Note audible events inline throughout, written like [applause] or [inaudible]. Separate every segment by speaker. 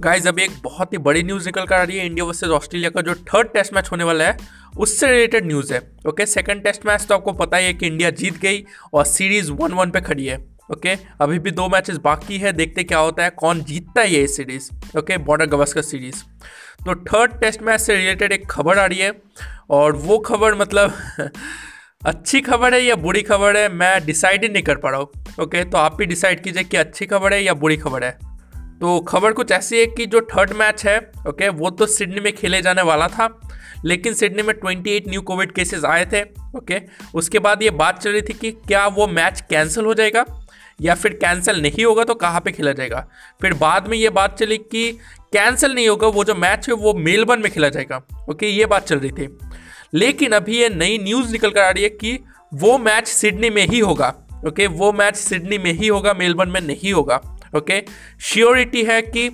Speaker 1: Guys अभी एक बहुत ही बड़ी न्यूज़ निकल कर आ रही है इंडिया वर्सेज ऑस्ट्रेलिया का, जो थर्ड टेस्ट मैच होने वाला है, उससे रिलेटेड न्यूज़ है ओके सेकंड टेस्ट मैच तो आपको पता ही है कि इंडिया जीत गई और सीरीज़ वन वन पे खड़ी है ओके अभी भी दो मैचेस बाकी है, देखते क्या होता है, कौन जीतता है ये series okay Border Gavaskar series तो थर्ड टेस्ट मैच से रिलेटेड एक खबर आ रही है, और वो खबर मतलब [laughs] अच्छी खबर है या बुरी खबर है, मैं डिसाइड ही नहीं कर पा रहा हूँ ओके तो आप भी डिसाइड कीजिए कि अच्छी खबर है या बुरी खबर है। तो खबर कुछ ऐसी है कि जो थर्ड मैच है ओके वो तो सिडनी में खेले जाने वाला था, लेकिन सिडनी में 28 न्यू कोविड केसेस आए थे ओके उसके बाद ये बात चल रही थी कि क्या वो मैच कैंसिल हो जाएगा, या फिर कैंसिल नहीं होगा तो कहाँ पे खेला जाएगा? फिर बाद में ये बात चली कि कैंसिल नहीं होगा, वो जो मैच है वो मेलबर्न में खेला जाएगा ओके ये बात चल रही थी। लेकिन अभी ये नई न्यूज़ निकल कर आ रही है कि वो मैच सिडनी में ही होगा ओके वो मैच सिडनी में ही होगा मेलबर्न में नहीं होगा। ओके? श्योरिटी है कि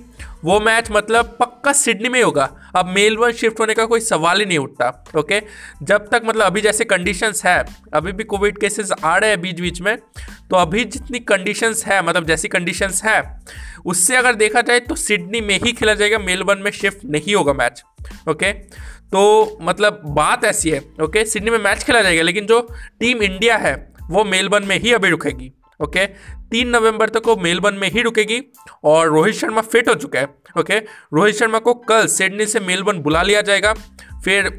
Speaker 1: वो मैच मतलब पक्का सिडनी में होगा। अब मेलबर्न शिफ्ट होने का कोई सवाल ही नहीं उठता, ओके? जब तक मतलब अभी जैसे कंडीशंस है, अभी भी कोविड केसेस आ रहे हैं बीच बीच में तो अभी जितनी कंडीशंस है मतलब जैसी कंडीशंस है, उससे अगर देखा जाए तो सिडनी में ही खेला जाएगा मेलबर्न में शिफ्ट नहीं होगा मैच ओके? तो मतलब बात ऐसी है, ओके? सिडनी में मैच खेला जाएगा, लेकिन जो टीम इंडिया है, वो मेलबर्न में ही अभी रुकेगी। ओके? तीन नवंबर तक वो मेलबर्न में ही रुकेगी और रोहित शर्मा फिट हो चुका है, ओके? रोहित शर्मा को कल सिडनी से मेलबर्न बुला लिया जाएगा। फिर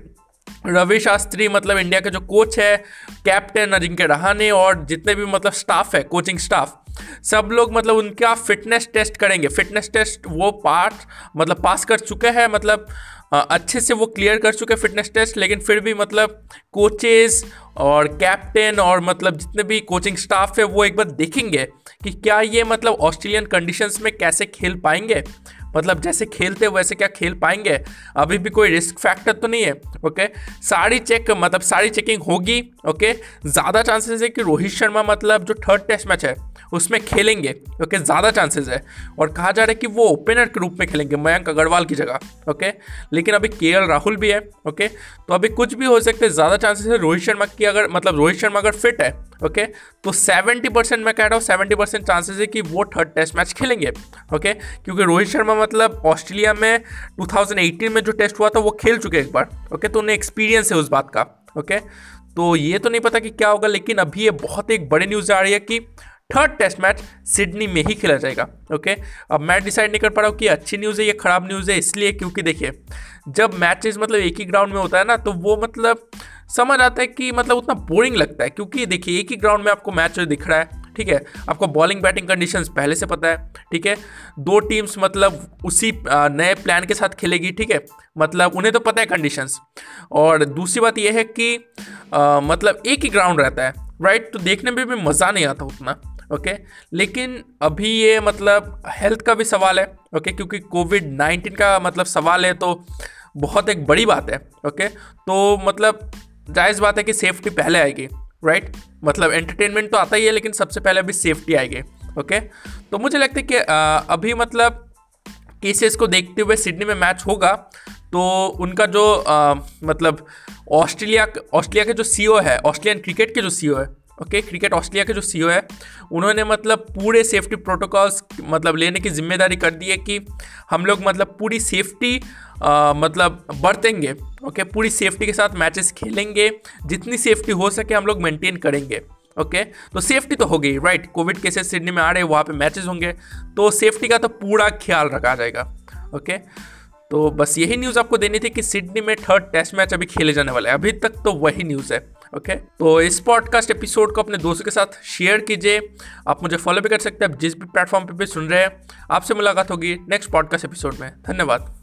Speaker 1: रवि शास्त्री मतलब इंडिया के जो कोच है कैप्टन अजिंक्य रहाने और जितने भी मतलब स्टाफ है कोचिंग स्टाफ सब लोग मतलब उनका फिटनेस टेस्ट करेंगे। फिटनेस टेस्ट वो पार्ट मतलब पास कर चुके हैं मतलब अच्छे से वो क्लियर कर चुके फिटनेस टेस्ट लेकिन फिर भी मतलब कोचेस और कैप्टन और मतलब जितने भी कोचिंग स्टाफ है, वो एक बार देखेंगे कि क्या ये मतलब ऑस्ट्रेलियन कंडीशंस में कैसे खेल पाएँगे। मतलब जैसे खेलते वैसे क्या खेल पाएँगे। अभी भी कोई रिस्क फैक्टर तो नहीं है ओके सारी चेक मतलब सारी चेकिंग होगी ओके ज़्यादा चांसेस है कि रोहित शर्मा मतलब जो थर्ड टेस्ट मैच है, उसमें खेलेंगे ओके ज़्यादा चांसेस है। और कहा जा रहा है कि वो ओपनर के रूप में खेलेंगे, मयंक अग्रवाल की जगह ओके लेकिन अभी के राहुल भी है, ओके? तो अभी कुछ भी हो सकते हैं ज़्यादा चांसेस है रोहित शर्मा की अगर मतलब रोहित शर्मा अगर फिट है, ओके? तो सेवेंटी परसेंट मैं कह रहा हूँ सेवेंटी परसेंट चांसेस है कि वो थर्ड टेस्ट मैच खेलेंगे, ओके? क्योंकि रोहित शर्मा मतलब ऑस्ट्रेलिया में 2018 में जो टेस्ट हुआ था, वो खेल चुके एक बार, ओके? तो उन्हें एक्सपीरियंस है उस बात का, ओके? तो ये तो नहीं पता कि क्या होगा, लेकिन अभी ये बहुत एक बड़ी न्यूज़ आ रही है कि थर्ड टेस्ट मैच सिडनी में ही खेला जाएगा ओके अब मैं डिसाइड नहीं कर पा रहा हूँ कि अच्छी न्यूज़ है या ख़राब न्यूज़ है इसलिए क्योंकि देखिए जब मैचेस मतलब एक ही ग्राउंड में होता है ना तो वो मतलब समझ आता है कि मतलब उतना बोरिंग लगता है क्योंकि देखिए एक ही ग्राउंड में आपको मैच दिख रहा है ठीक है? आपको बॉलिंग बैटिंग कंडीशंस पहले से पता है ठीक है? दो टीम्स मतलब उसी नए प्लान के साथ खेलेगी ठीक है? मतलब उन्हें तो पता है कंडीशंस और दूसरी बात यह है कि आ, मतलब एक ही ग्राउंड रहता है राइट तो देखने में भी मज़ा नहीं आता उतना। ओके? लेकिन अभी ये मतलब हेल्थ का भी सवाल है ओके? क्योंकि कोविड नाइन्टीन का मतलब सवाल है तो बहुत एक बड़ी बात है ओके? तो मतलब जायज़ बात है कि सेफ्टी पहले आएगी राइट मतलब एंटरटेनमेंट तो आता ही है लेकिन सबसे पहले अभी सेफ्टी आएगी ओके? तो मुझे लगता है कि अभी मतलब केसेस को देखते हुए सिडनी में मैच होगा तो उनका जो आ, मतलब ऑस्ट्रेलिया ऑस्ट्रेलिया के जो सीईओ है ऑस्ट्रेलियन क्रिकेट के जो सीईओ है ओके क्रिकेट ऑस्ट्रेलिया के जो सीईओ है उन्होंने मतलब पूरे सेफ्टी प्रोटोकॉल्स मतलब लेने की ज़िम्मेदारी कर दी है कि हम लोग मतलब पूरी सेफ्टी आ, मतलब बरतेंगे ओके पूरी सेफ्टी के साथ मैचेस खेलेंगे जितनी सेफ्टी हो सके हम लोग मेंटेन करेंगे ओके। तो सेफ्टी तो हो गई राइट कोविड केसेस सिडनी में आ रहे वहाँ पे मैचेस होंगे तो सेफ्टी का तो पूरा ख्याल रखा जाएगा ओके। तो बस यही न्यूज़ आपको देनी थी कि सिडनी में थर्ड टेस्ट मैच अभी खेले जाने वाला है अभी तक तो वही न्यूज़ है। ओके? तो इस पॉडकास्ट एपिसोड को अपने दोस्तों के साथ शेयर कीजिए। आप मुझे फॉलो भी कर सकते हैं, आप जिस भी प्लेटफॉर्म पर भी सुन रहे हैं, आपसे मुलाकात होगी नेक्स्ट पॉडकास्ट एपिसोड में। धन्यवाद।